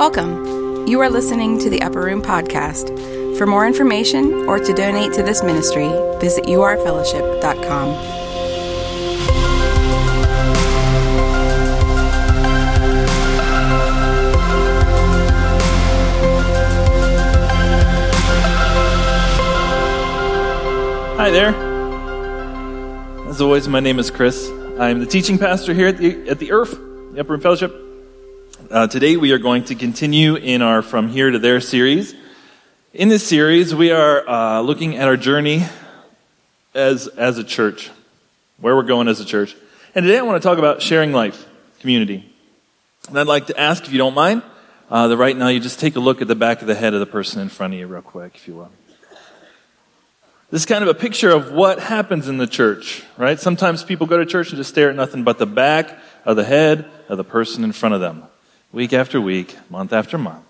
Welcome. You are listening to the Upper Room Podcast. For more information or to donate to this ministry, visit urfellowship.com. Hi there. As always, my name is Chris. I'm the teaching pastor here at the, at the URF, the Upper Room Fellowship. Uh, today we are going to continue in our From Here to There series. In this series, we are uh, looking at our journey as, as a church, where we're going as a church. And today I want to talk about sharing life, community. And I'd like to ask, if you don't mind, uh, that right now you just take a look at the back of the head of the person in front of you, real quick, if you will. This is kind of a picture of what happens in the church, right? Sometimes people go to church and just stare at nothing but the back of the head of the person in front of them, week after week, month after month.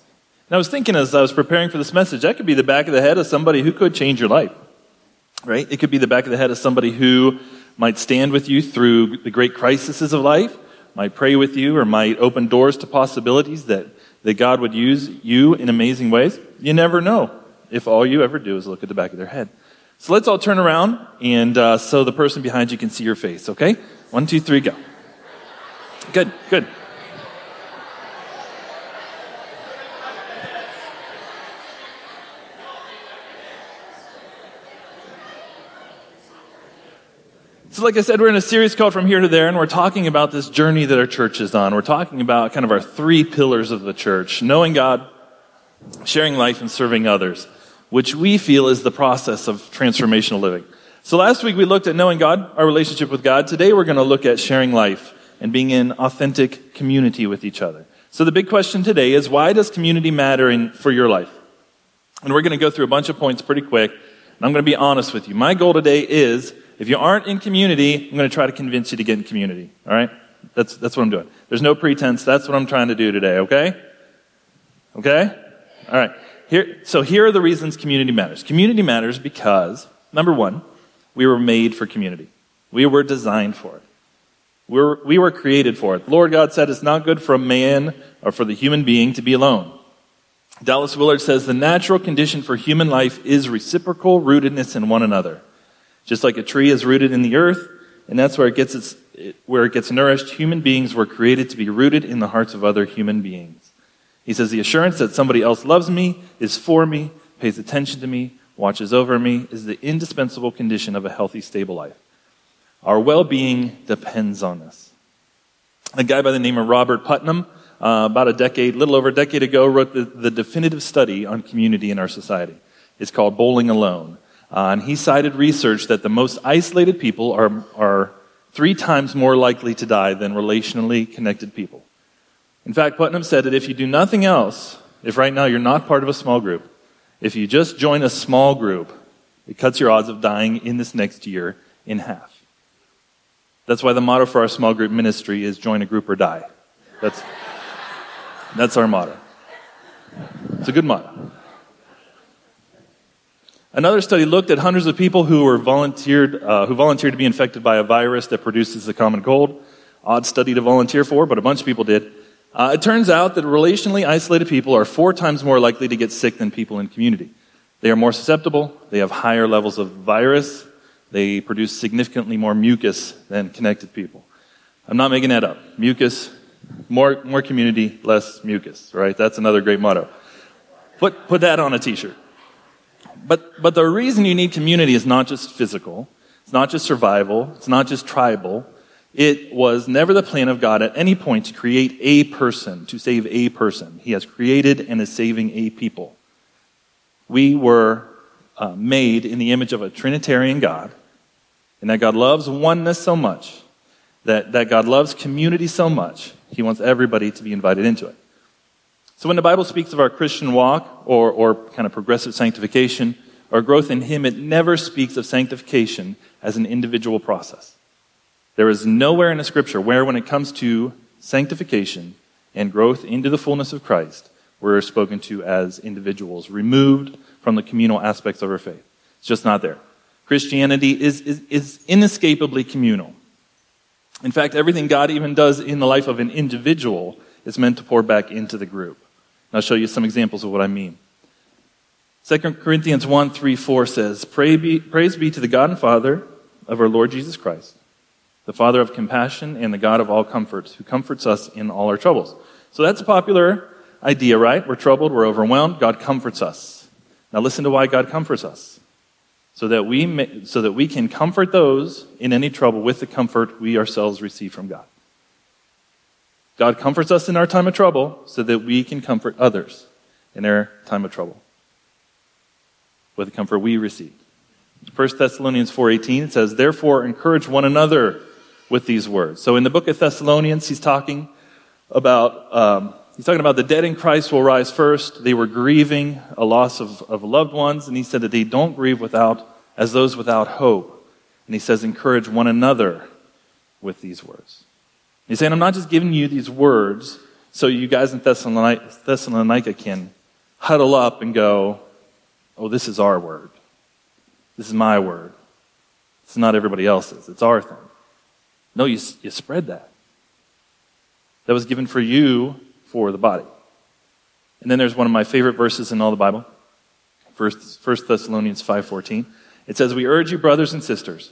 And I was thinking as I was preparing for this message, that could be the back of the head of somebody who could change your life, right? It could be the back of the head of somebody who might stand with you through the great crises of life, might pray with you, or might open doors to possibilities that, that God would use you in amazing ways. You never know if all you ever do is look at the back of their head. So let's all turn around, and uh, so the person behind you can see your face, okay? One, two, three, go. Good, good. So, like I said, we're in a series called From Here to There, and we're talking about this journey that our church is on. We're talking about kind of our three pillars of the church knowing God, sharing life, and serving others which we feel is the process of transformational living. So last week we looked at knowing God, our relationship with God. Today we're going to look at sharing life and being in authentic community with each other. So the big question today is why does community matter in, for your life? And we're going to go through a bunch of points pretty quick. And I'm going to be honest with you. My goal today is if you aren't in community, I'm going to try to convince you to get in community. All right? That's, that's what I'm doing. There's no pretense. That's what I'm trying to do today, okay? Okay? All right. Here, so here are the reasons community matters. Community matters because, number one, we were made for community. We were designed for it. We were, we were created for it. Lord God said it's not good for a man or for the human being to be alone. Dallas Willard says the natural condition for human life is reciprocal rootedness in one another. Just like a tree is rooted in the earth, and that's where it gets its, where it gets nourished, human beings were created to be rooted in the hearts of other human beings. He says, The assurance that somebody else loves me, is for me, pays attention to me, watches over me, is the indispensable condition of a healthy, stable life. Our well being depends on this. A guy by the name of Robert Putnam, uh, about a decade, little over a decade ago, wrote the, the definitive study on community in our society. It's called Bowling Alone. Uh, and he cited research that the most isolated people are, are three times more likely to die than relationally connected people. In fact, Putnam said that if you do nothing else, if right now you're not part of a small group, if you just join a small group, it cuts your odds of dying in this next year in half. That's why the motto for our small group ministry is join a group or die. That's, that's our motto. It's a good motto. Another study looked at hundreds of people who were volunteered, uh, who volunteered to be infected by a virus that produces the common cold. Odd study to volunteer for, but a bunch of people did. Uh, it turns out that relationally isolated people are four times more likely to get sick than people in community. They are more susceptible, they have higher levels of virus, they produce significantly more mucus than connected people. I'm not making that up. Mucus, more, more community, less mucus, right? That's another great motto. Put, put that on a t shirt. But, but the reason you need community is not just physical, it's not just survival, it's not just tribal, it was never the plan of God at any point to create a person, to save a person. He has created and is saving a people. We were uh, made in the image of a Trinitarian God, and that God loves oneness so much, that, that God loves community so much, He wants everybody to be invited into it. So when the Bible speaks of our Christian walk or, or kind of progressive sanctification or growth in Him, it never speaks of sanctification as an individual process. There is nowhere in the scripture where, when it comes to sanctification and growth into the fullness of Christ, we're spoken to as individuals, removed from the communal aspects of our faith. It's just not there. Christianity is, is, is inescapably communal. In fact, everything God even does in the life of an individual is meant to pour back into the group. I'll show you some examples of what I mean. 2 Corinthians 1 3 4 says, be, Praise be to the God and Father of our Lord Jesus Christ, the Father of compassion and the God of all comfort, who comforts us in all our troubles. So that's a popular idea, right? We're troubled, we're overwhelmed, God comforts us. Now listen to why God comforts us. So that we may, so that we can comfort those in any trouble with the comfort we ourselves receive from God. God comforts us in our time of trouble so that we can comfort others in their time of trouble with the comfort we receive. 1 Thessalonians 4:18 says, "Therefore encourage one another with these words." So in the book of Thessalonians, he's talking about um, he's talking about the dead in Christ will rise first. They were grieving a loss of, of loved ones, and he said that they don't grieve without as those without hope. And he says, encourage one another with these words. He's saying, I'm not just giving you these words so you guys in Thessalonica can huddle up and go, oh, this is our word. This is my word. It's not everybody else's. It's our thing. No, you, you spread that. That was given for you for the body. And then there's one of my favorite verses in all the Bible. First, 1 Thessalonians 5.14. It says, We urge you, brothers and sisters,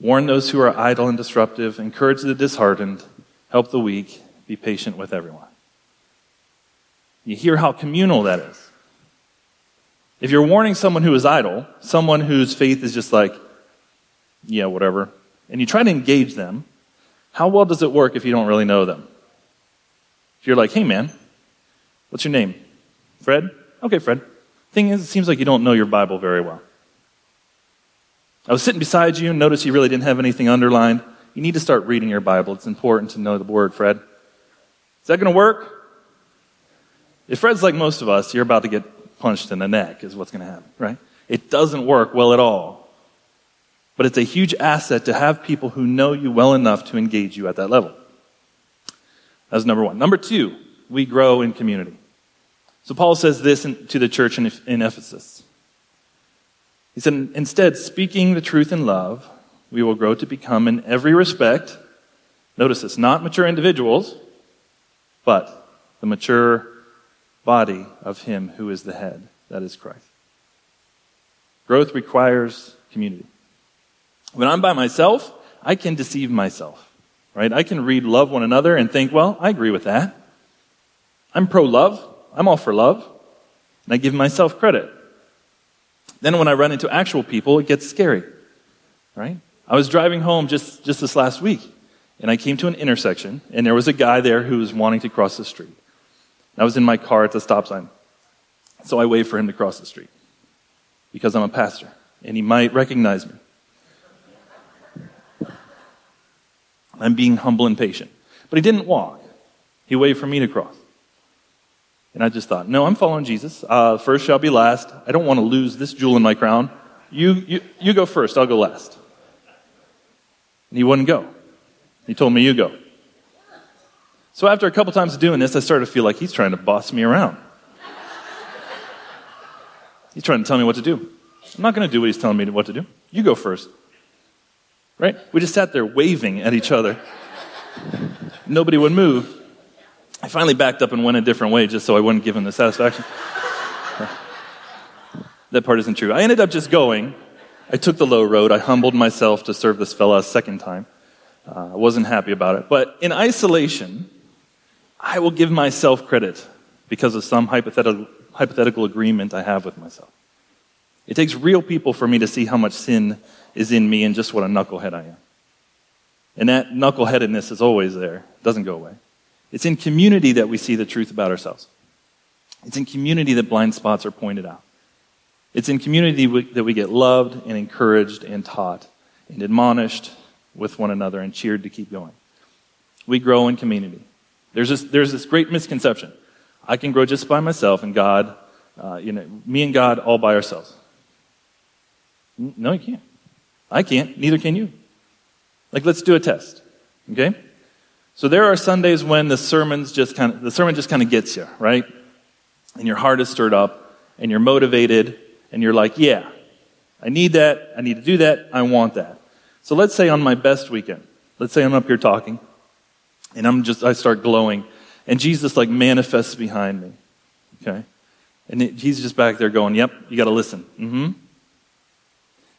warn those who are idle and disruptive, encourage the disheartened, help the weak, be patient with everyone. You hear how communal that is. If you're warning someone who is idle, someone whose faith is just like, yeah, whatever, and you try to engage them, how well does it work if you don't really know them? If you're like, hey man, what's your name? Fred? Okay, Fred. Thing is, it seems like you don't know your Bible very well. I was sitting beside you and noticed you really didn't have anything underlined. You need to start reading your Bible. It's important to know the Word, Fred. Is that going to work? If Fred's like most of us, you're about to get punched in the neck, is what's going to happen, right? It doesn't work well at all. But it's a huge asset to have people who know you well enough to engage you at that level. That's number one. Number two, we grow in community. So Paul says this in, to the church in, in Ephesus. He said, instead, speaking the truth in love, we will grow to become in every respect, notice this, not mature individuals, but the mature body of Him who is the head, that is Christ. Growth requires community. When I'm by myself, I can deceive myself, right? I can read love one another and think, well, I agree with that. I'm pro love. I'm all for love. And I give myself credit. Then when I run into actual people, it gets scary, right? I was driving home just, just this last week, and I came to an intersection, and there was a guy there who was wanting to cross the street. I was in my car at the stop sign. So I waved for him to cross the street because I'm a pastor, and he might recognize me. I'm being humble and patient. But he didn't walk. He waved for me to cross. And I just thought, no, I'm following Jesus. Uh, first shall be last. I don't want to lose this jewel in my crown. You, you, you go first, I'll go last. And he wouldn't go. He told me, you go. So after a couple times of doing this, I started to feel like he's trying to boss me around. He's trying to tell me what to do. I'm not going to do what he's telling me what to do. You go first. Right? We just sat there waving at each other. Nobody would move. I finally backed up and went a different way just so I wouldn't give him the satisfaction. that part isn't true. I ended up just going. I took the low road. I humbled myself to serve this fella a second time. Uh, I wasn't happy about it. But in isolation, I will give myself credit because of some hypothetical, hypothetical agreement I have with myself. It takes real people for me to see how much sin is in me and just what a knucklehead I am. And that knuckleheadedness is always there, it doesn't go away. It's in community that we see the truth about ourselves. It's in community that blind spots are pointed out. It's in community that we get loved and encouraged and taught and admonished with one another and cheered to keep going. We grow in community. There's this, there's this great misconception. I can grow just by myself and God, uh, you know, me and God all by ourselves. No, you can't. I can't. Neither can you. Like, let's do a test. Okay? So there are Sundays when the sermons just kind of, the sermon just kind of gets you, right? And your heart is stirred up and you're motivated and you're like, yeah, I need that. I need to do that. I want that. So let's say on my best weekend, let's say I'm up here talking and I'm just, I start glowing and Jesus like manifests behind me Okay? And it, he's just back there going, Yep, you got to listen. Mm-hmm.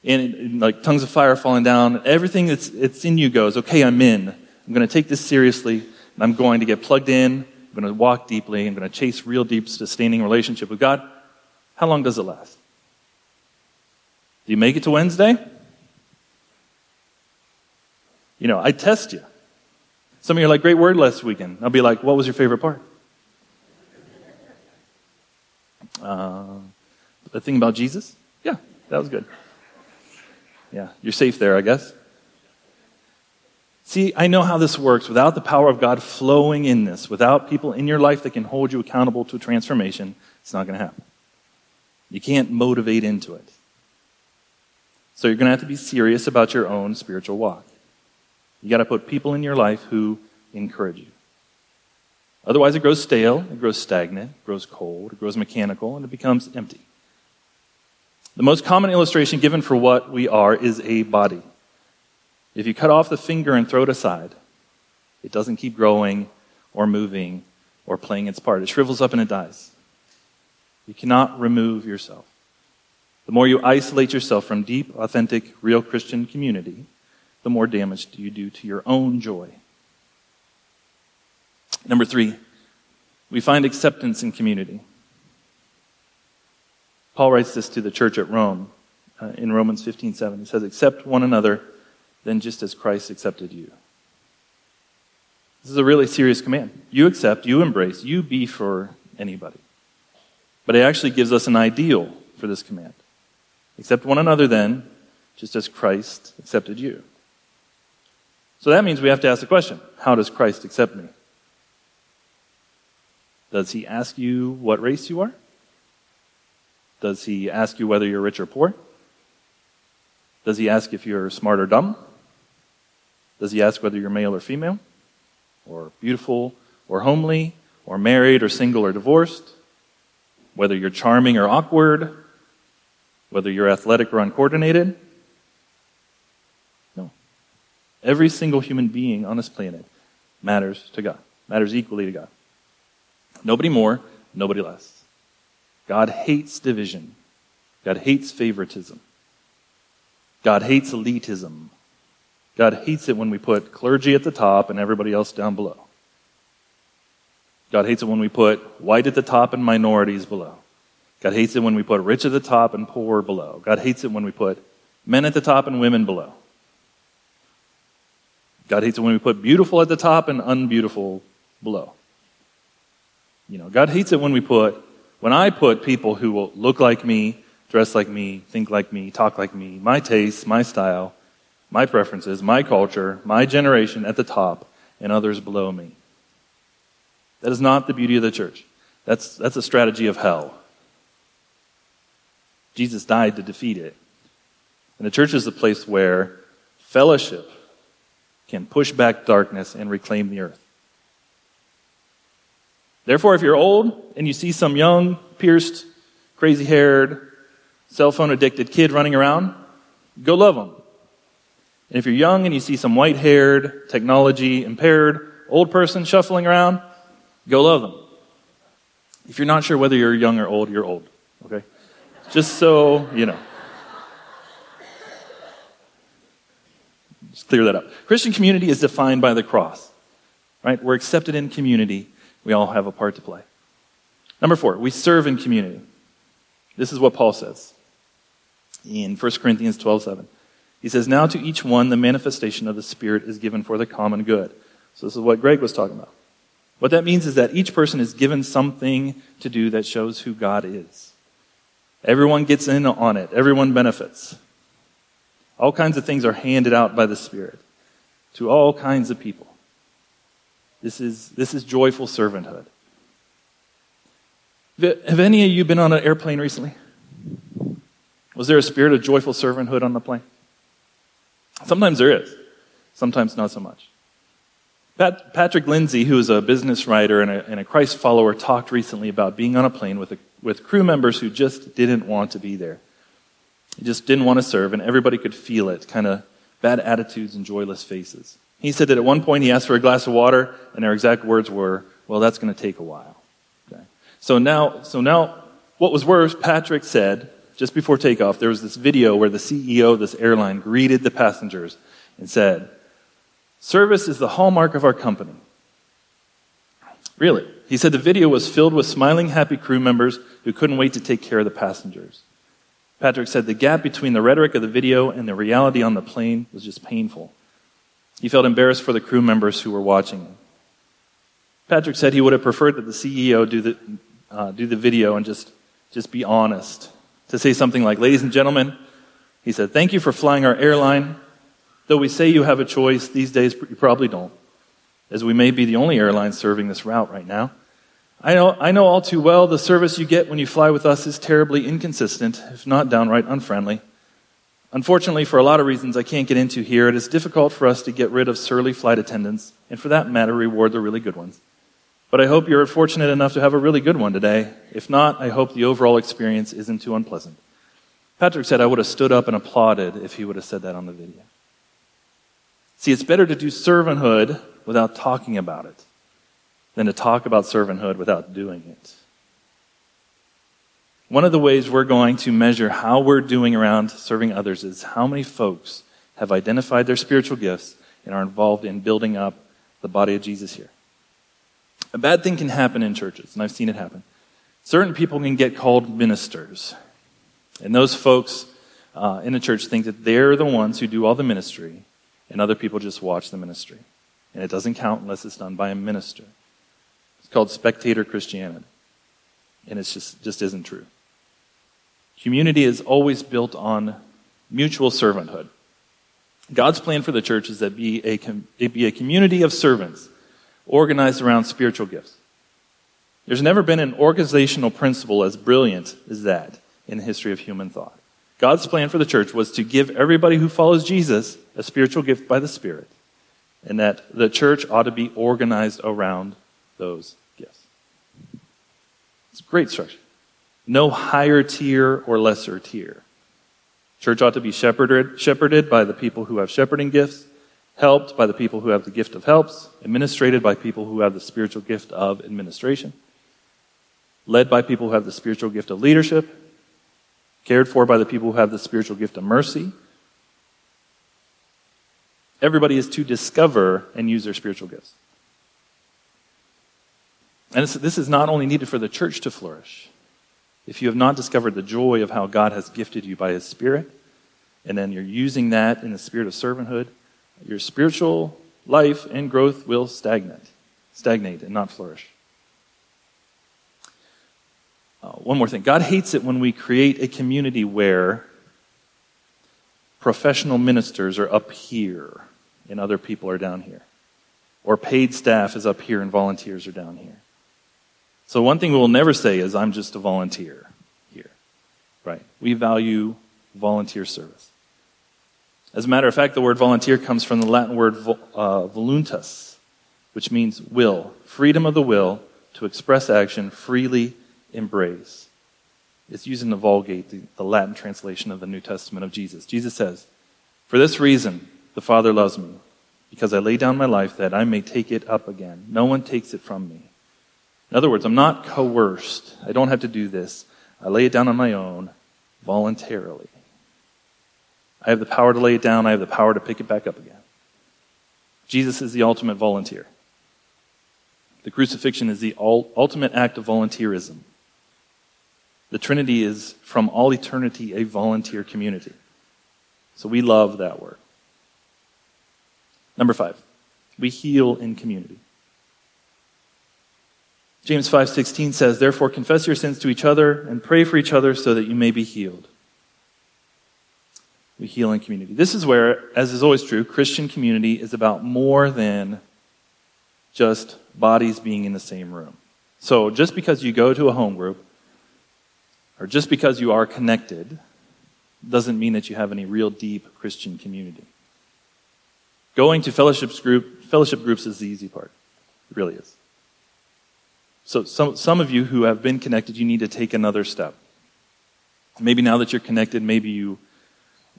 And, and like tongues of fire falling down. Everything that's it's in you goes, Okay, I'm in. I'm going to take this seriously, and I'm going to get plugged in. I'm going to walk deeply. I'm going to chase real deep, sustaining relationship with God. How long does it last? Do you make it to Wednesday? You know, I test you. Some of you are like, great word last weekend. I'll be like, what was your favorite part? Uh, the thing about Jesus? Yeah, that was good. Yeah, you're safe there, I guess. See, I know how this works. Without the power of God flowing in this, without people in your life that can hold you accountable to transformation, it's not going to happen. You can't motivate into it. So you're going to have to be serious about your own spiritual walk. You got to put people in your life who encourage you. Otherwise, it grows stale, it grows stagnant, it grows cold, it grows mechanical, and it becomes empty. The most common illustration given for what we are is a body. If you cut off the finger and throw it aside, it doesn't keep growing or moving or playing its part. It shrivels up and it dies. You cannot remove yourself. The more you isolate yourself from deep, authentic, real Christian community, the more damage do you do to your own joy. Number three, we find acceptance in community. Paul writes this to the church at Rome uh, in Romans 15 7. He says, Accept one another, then just as Christ accepted you. This is a really serious command. You accept, you embrace, you be for anybody. But it actually gives us an ideal for this command. Accept one another then, just as Christ accepted you. So that means we have to ask the question how does Christ accept me? Does he ask you what race you are? Does he ask you whether you're rich or poor? Does he ask if you're smart or dumb? Does he ask whether you're male or female? Or beautiful or homely? Or married or single or divorced? Whether you're charming or awkward? Whether you're athletic or uncoordinated? No. Every single human being on this planet matters to God, matters equally to God. Nobody more, nobody less. God hates division. God hates favoritism. God hates elitism. God hates it when we put clergy at the top and everybody else down below. God hates it when we put white at the top and minorities below. God hates it when we put rich at the top and poor below. God hates it when we put men at the top and women below. God hates it when we put beautiful at the top and unbeautiful below. You know, God hates it when we put, when I put people who will look like me, dress like me, think like me, talk like me, my tastes, my style, my preferences, my culture, my generation at the top, and others below me. That is not the beauty of the church. That's, that's a strategy of hell. Jesus died to defeat it. And the church is the place where fellowship can push back darkness and reclaim the earth. Therefore, if you're old and you see some young, pierced, crazy haired, cell phone addicted kid running around, go love them. And if you're young and you see some white haired, technology impaired, old person shuffling around, go love them. If you're not sure whether you're young or old, you're old. Okay? Just so you know. Just clear that up. Christian community is defined by the cross. Right? We're accepted in community we all have a part to play. Number four, we serve in community. This is what Paul says in 1 Corinthians 12 7. He says, Now to each one the manifestation of the Spirit is given for the common good. So this is what Greg was talking about. What that means is that each person is given something to do that shows who God is. Everyone gets in on it, everyone benefits. All kinds of things are handed out by the Spirit to all kinds of people. This is, this is joyful servanthood. Have any of you been on an airplane recently? Was there a spirit of joyful servanthood on the plane? Sometimes there is, sometimes not so much. Pat, Patrick Lencioni, who is a business writer and a, and a, Christ follower, talked recently about being on a plane with, a, with crew members who just didn't want to be there. He just didn't want to serve, and everybody could feel it kind of bad attitudes and joyless faces. He said that at one point he asked for a glass of water, and their exact words were, Well, that's going to take a while. Okay? So now, so now, what was worse, Patrick said, just before takeoff, there was this video where the CEO of this airline greeted the passengers and said, Service is the hallmark of our company. Really? He said the video was filled with smiling, happy crew members who couldn't wait to take care of the passengers. Patrick said the gap between the rhetoric of the video and the reality on the plane was just painful. He felt embarrassed for the crew members who were watching. Patrick said he would have preferred that the CEO do the, uh, do the video and just, just be honest. To say something like, Ladies and gentlemen, he said, Thank you for flying our airline. Though we say you have a choice, these days you probably don't, as we may be the only airline serving this route right now. I know, I know all too well the service you get when you fly with us is terribly inconsistent, if not downright unfriendly. Unfortunately, for a lot of reasons I can't get into here, it is difficult for us to get rid of surly flight attendants, and for that matter, reward the really good ones. But I hope you're fortunate enough to have a really good one today. If not, I hope the overall experience isn't too unpleasant. Patrick said I would have stood up and applauded if he would have said that on the video. See, it's better to do servanthood without talking about it than to talk about servanthood without doing it. One of the ways we're going to measure how we're doing around serving others is how many folks have identified their spiritual gifts and are involved in building up the body of Jesus here. A bad thing can happen in churches, and I've seen it happen. Certain people can get called ministers, and those folks uh, in the church think that they're the ones who do all the ministry, and other people just watch the ministry. And it doesn't count unless it's done by a minister It's called spectator Christianity. And it just, just isn't true. Community is always built on mutual servanthood. God's plan for the church is that be a, it be a community of servants organized around spiritual gifts. There's never been an organizational principle as brilliant as that in the history of human thought. God's plan for the church was to give everybody who follows Jesus a spiritual gift by the Spirit, and that the church ought to be organized around those gifts. it's a great structure. No higher tier or lesser tier. Church ought to be shepherded, shepherded by the people who have shepherding gifts, helped by the people who have the gift of helps, administrated by people who have the spiritual gift of administration, led by people who have the spiritual gift of leadership, cared for by the people who have the spiritual gift of mercy. Everybody is to discover and use their spiritual gifts. And this is not only needed for the church to flourish. If you have not discovered the joy of how God has gifted you by His Spirit, and then you're using that in the spirit of servanthood, your spiritual life and growth will stagnate, stagnate and not flourish. Uh, one more thing God hates it when we create a community where professional ministers are up here and other people are down here, or paid staff is up here and volunteers are down here. So, one thing we will never say is, I'm just a volunteer here. Right? We value volunteer service. As a matter of fact, the word volunteer comes from the Latin word uh, voluntas, which means will, freedom of the will to express action, freely embrace. It's used in the Vulgate, the, the Latin translation of the New Testament of Jesus. Jesus says, For this reason, the Father loves me, because I lay down my life that I may take it up again. No one takes it from me. In other words, I'm not coerced. I don't have to do this. I lay it down on my own voluntarily. I have the power to lay it down, I have the power to pick it back up again. Jesus is the ultimate volunteer. The crucifixion is the ultimate act of volunteerism. The Trinity is from all eternity a volunteer community. So we love that word. Number five, we heal in community. James 5:16 says, "Therefore confess your sins to each other and pray for each other so that you may be healed." We heal in community. This is where, as is always true, Christian community is about more than just bodies being in the same room. So just because you go to a home group or just because you are connected doesn't mean that you have any real deep Christian community. Going to fellowships group, fellowship groups is the easy part. It really is. So some, some of you who have been connected, you need to take another step. Maybe now that you're connected, maybe you,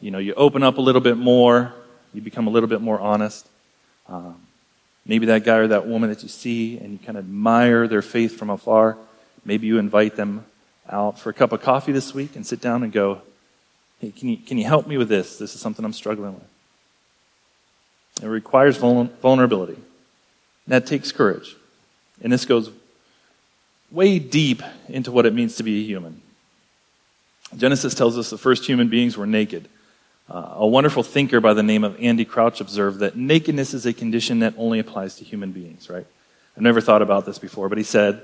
you know, you open up a little bit more, you become a little bit more honest. Um, maybe that guy or that woman that you see and you kind of admire their faith from afar. Maybe you invite them out for a cup of coffee this week and sit down and go, hey, can you, can you help me with this? This is something I'm struggling with. It requires vulnerability. That takes courage. And this goes way deep into what it means to be a human. Genesis tells us the first human beings were naked. Uh, a wonderful thinker by the name of Andy Crouch observed that nakedness is a condition that only applies to human beings, right? I've never thought about this before, but he said,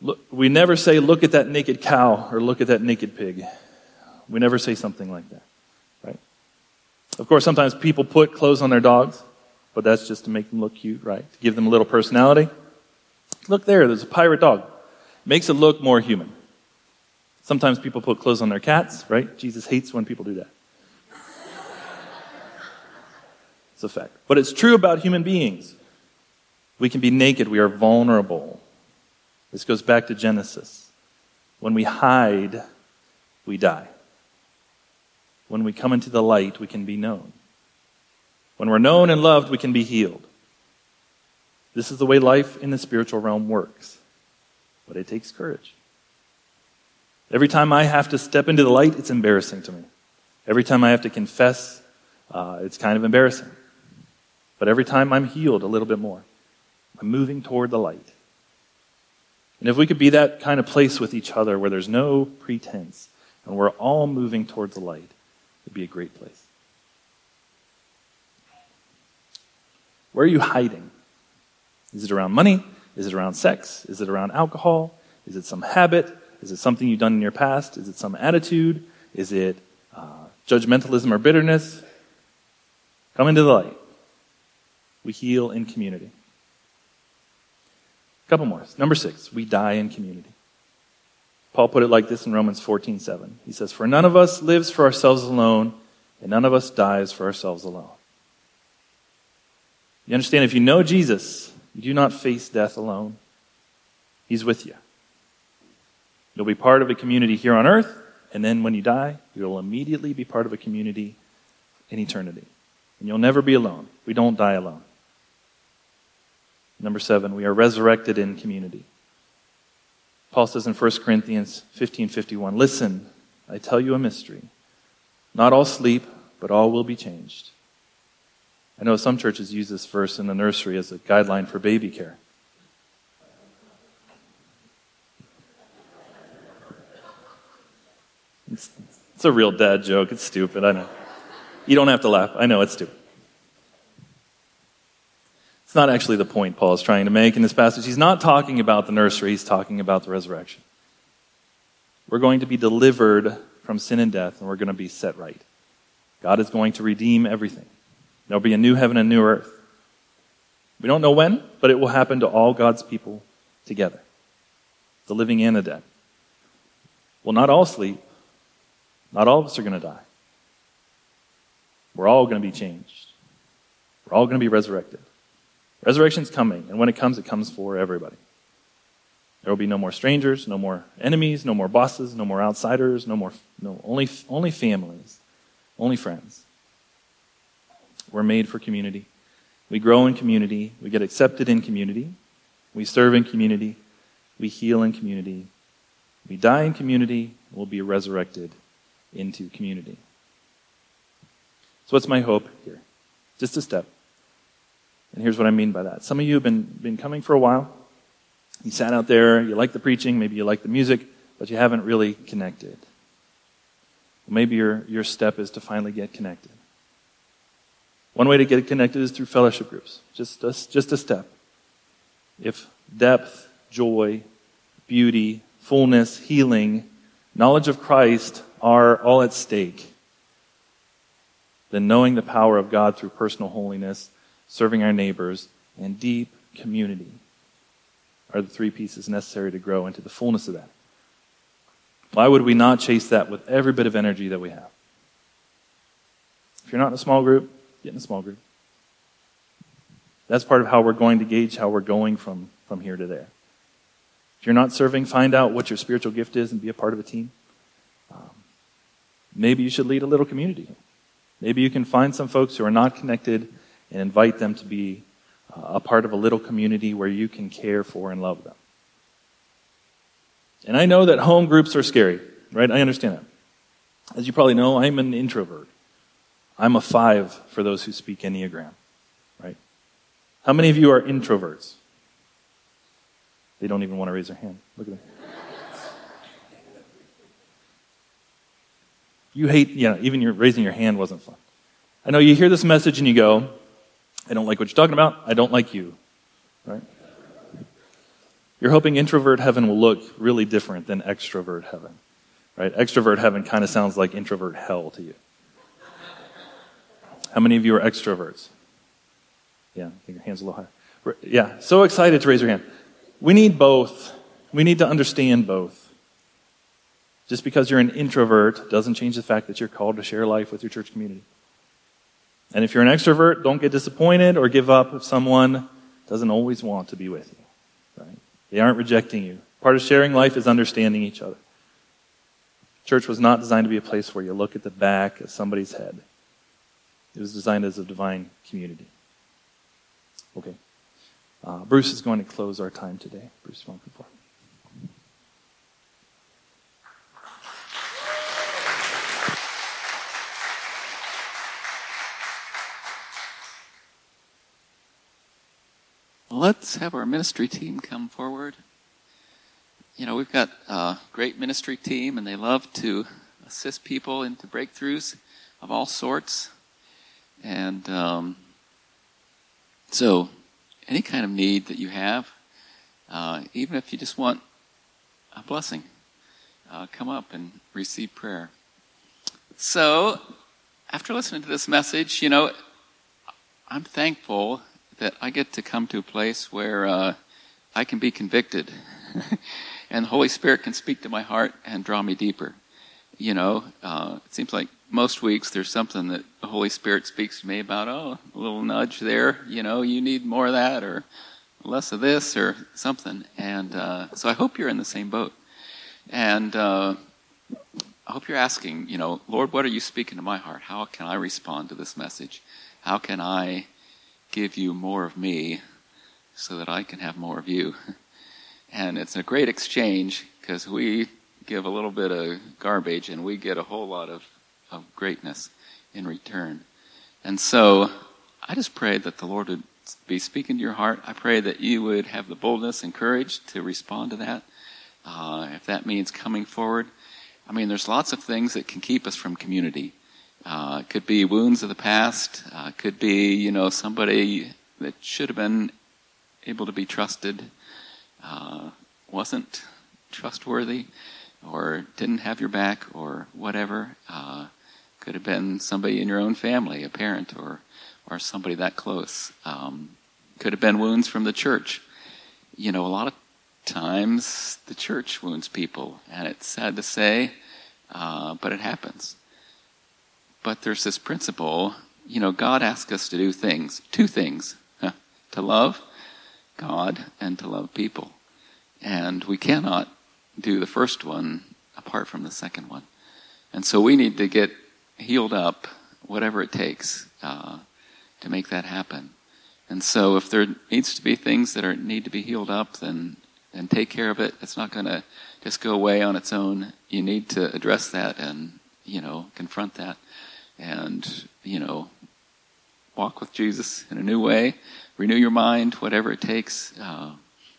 look, we never say, look at that naked cow or look at that naked pig. We never say something like that, right? Of course, sometimes people put clothes on their dogs, but that's just to make them look cute, right? To give them a little personality. Look there, there's a pirate dog. Makes it look more human. Sometimes people put clothes on their cats, right? Jesus hates when people do that. It's a fact. But it's true about human beings. We can be naked, we are vulnerable. This goes back to Genesis. When we hide, we die. When we come into the light, we can be known. When we're known and loved, we can be healed. This is the way life in the spiritual realm works. But it takes courage. Every time I have to step into the light, it's embarrassing to me. Every time I have to confess, uh, it's kind of embarrassing. But every time I'm healed a little bit more, I'm moving toward the light. And if we could be that kind of place with each other where there's no pretense and we're all moving towards the light, it'd be a great place. Where are you hiding? Is it around money? Is it around sex? Is it around alcohol? Is it some habit? Is it something you've done in your past? Is it some attitude? Is it uh, judgmentalism or bitterness? Come into the light. We heal in community. A couple more. Number six, we die in community. Paul put it like this in Romans 14 7. He says, For none of us lives for ourselves alone, and none of us dies for ourselves alone. You understand, if you know Jesus, you do not face death alone. He's with you. You'll be part of a community here on earth, and then when you die, you'll immediately be part of a community in eternity. And you'll never be alone. We don't die alone. Number seven, we are resurrected in community. Paul says in 1 Corinthians 15:51, "Listen, I tell you a mystery. Not all sleep, but all will be changed." I know some churches use this verse in the nursery as a guideline for baby care. It's, it's a real dad joke. It's stupid. I know. You don't have to laugh. I know it's stupid. It's not actually the point Paul is trying to make in this passage. He's not talking about the nursery, he's talking about the resurrection. We're going to be delivered from sin and death, and we're going to be set right. God is going to redeem everything. There'll be a new heaven and new earth. We don't know when, but it will happen to all God's people together the living and the dead. Well, not all sleep, not all of us are going to die. We're all going to be changed. We're all going to be resurrected. Resurrection's coming, and when it comes, it comes for everybody. There will be no more strangers, no more enemies, no more bosses, no more outsiders, no more no only only families, only friends. We're made for community. We grow in community, we get accepted in community, we serve in community, we heal in community, we die in community, we'll be resurrected into community. So, what's my hope here? Just a step. And here's what I mean by that. Some of you have been, been coming for a while. You sat out there, you like the preaching, maybe you like the music, but you haven't really connected. Well, maybe your, your step is to finally get connected. One way to get connected is through fellowship groups. Just a, just a step. If depth, joy, beauty, fullness, healing, knowledge of Christ are all at stake, then knowing the power of God through personal holiness, serving our neighbors, and deep community are the three pieces necessary to grow into the fullness of that. Why would we not chase that with every bit of energy that we have? If you're not in a small group, get in a small group. That's part of how we're going to gauge how we're going from, from here to there. If you're not serving, find out what your spiritual gift is and be a part of a team. Um, maybe you should lead a little community. Maybe you can find some folks who are not connected and invite them to be uh, a part of a little community where you can care for and love them. And I know that home groups are scary, right? I understand that. As you probably know, I'm an introvert. I'm a five for those who speak Enneagram, right? How many of you are introverts? They don't even want to raise their hand. Look at them. You hate, know, even your raising your hand wasn't fun. I know you hear this message and you go, I don't like what you're talking about. I don't like you. Right? You're hoping introvert heaven will look really different than extrovert heaven. Right? Extrovert heaven kind of sounds like introvert hell to you. How many of you are extroverts? Yeah, I think your hand's a little higher. Yeah, so excited to raise your hand. We need both. We need to understand both. Just because you're an introvert doesn't change the fact that you're called to share life with your church community. And if you're an extrovert, don't get disappointed or give up if someone doesn't always want to be with you. Right? They aren't rejecting you. Part of sharing life is understanding each other. Church was not designed to be a place where you look at the back of somebody's head. It was designed as a divine community. Okay. Uh, Bruce is going to close our time today. Bruce, one let's have our ministry team come forward. You know, we've got a great ministry team, and they love to assist people into breakthroughs of all sorts. And um, so, any kind of need that you have, uh, even if you just want a blessing, uh, come up and receive prayer. So, after listening to this message, you know, I'm thankful that I get to come to a place where uh, I can be convicted, and the Holy Spirit can speak to my heart and draw me deeper. You know, uh, it seems like most weeks there's something that the Holy Spirit speaks to me about. Oh, a little nudge there. You know, you need more of that, or less of this, or something. And uh, so I hope you're in the same boat. And uh, I hope you're asking, you know, Lord, what are you speaking to my heart? How can I respond to this message? How can I give you more of me so that I can have more of you. And it's a great exchange because we give a little bit of garbage and we get a whole lot of, of greatness in return. And so I just pray that the Lord would be speaking to your heart. I pray that you would have the boldness and courage to respond to that. Uh, if that means coming forward. I mean, there's lots of things that can keep us from community. Uh, it could be wounds of the past. Uh, could be, you know, somebody that should have been able to be trusted uh, wasn't trustworthy or didn't have your back or whatever. Uh, could have been somebody in your own family, a parent or, or somebody that close. Um, could have been wounds from the church. You know, a lot of times the church wounds people, and it's sad to say, uh, but it happens. But there's this principle, you know, God asks us to do things, two things huh? to love God and to love people. And we cannot do the first one apart from the second one. And so we need to get healed up, whatever it takes, uh, to make that happen. And so if there needs to be things that are, need to be healed up, then, then take care of it. It's not going to just go away on its own. You need to address that and, you know, confront that and, you know, walk with Jesus in a new way, renew your mind, whatever it takes. Uh,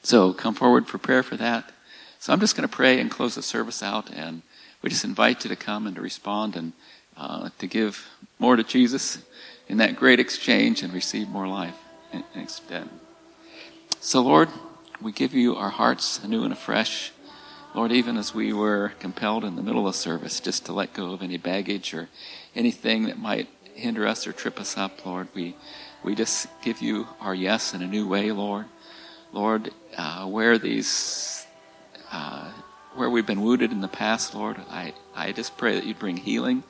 so come forward for prayer for that. So I'm just going to pray and close the service out, and we just invite you to come and to respond and uh, to give more to Jesus in that great exchange and receive more life. So, Lord, we give you our hearts anew and afresh. Lord, even as we were compelled in the middle of service just to let go of any baggage or anything that might hinder us or trip us up, Lord, we, we just give you our yes in a new way, Lord. Lord, uh, where these, uh, where we've been wounded in the past, Lord, I, I just pray that you'd bring healing,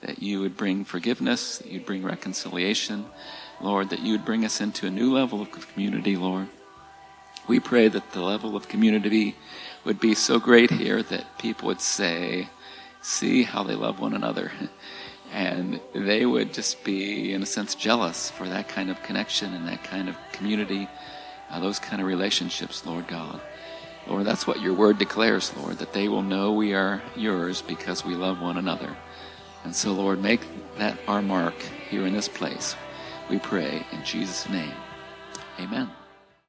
that you would bring forgiveness, that you'd bring reconciliation, Lord, that you would bring us into a new level of community, Lord. We pray that the level of community would be so great here that people would say, see how they love one another. And they would just be, in a sense, jealous for that kind of connection and that kind of community, uh, those kind of relationships, Lord God. Lord, that's what your word declares, Lord, that they will know we are yours because we love one another. And so, Lord, make that our mark here in this place. We pray in Jesus' name. Amen.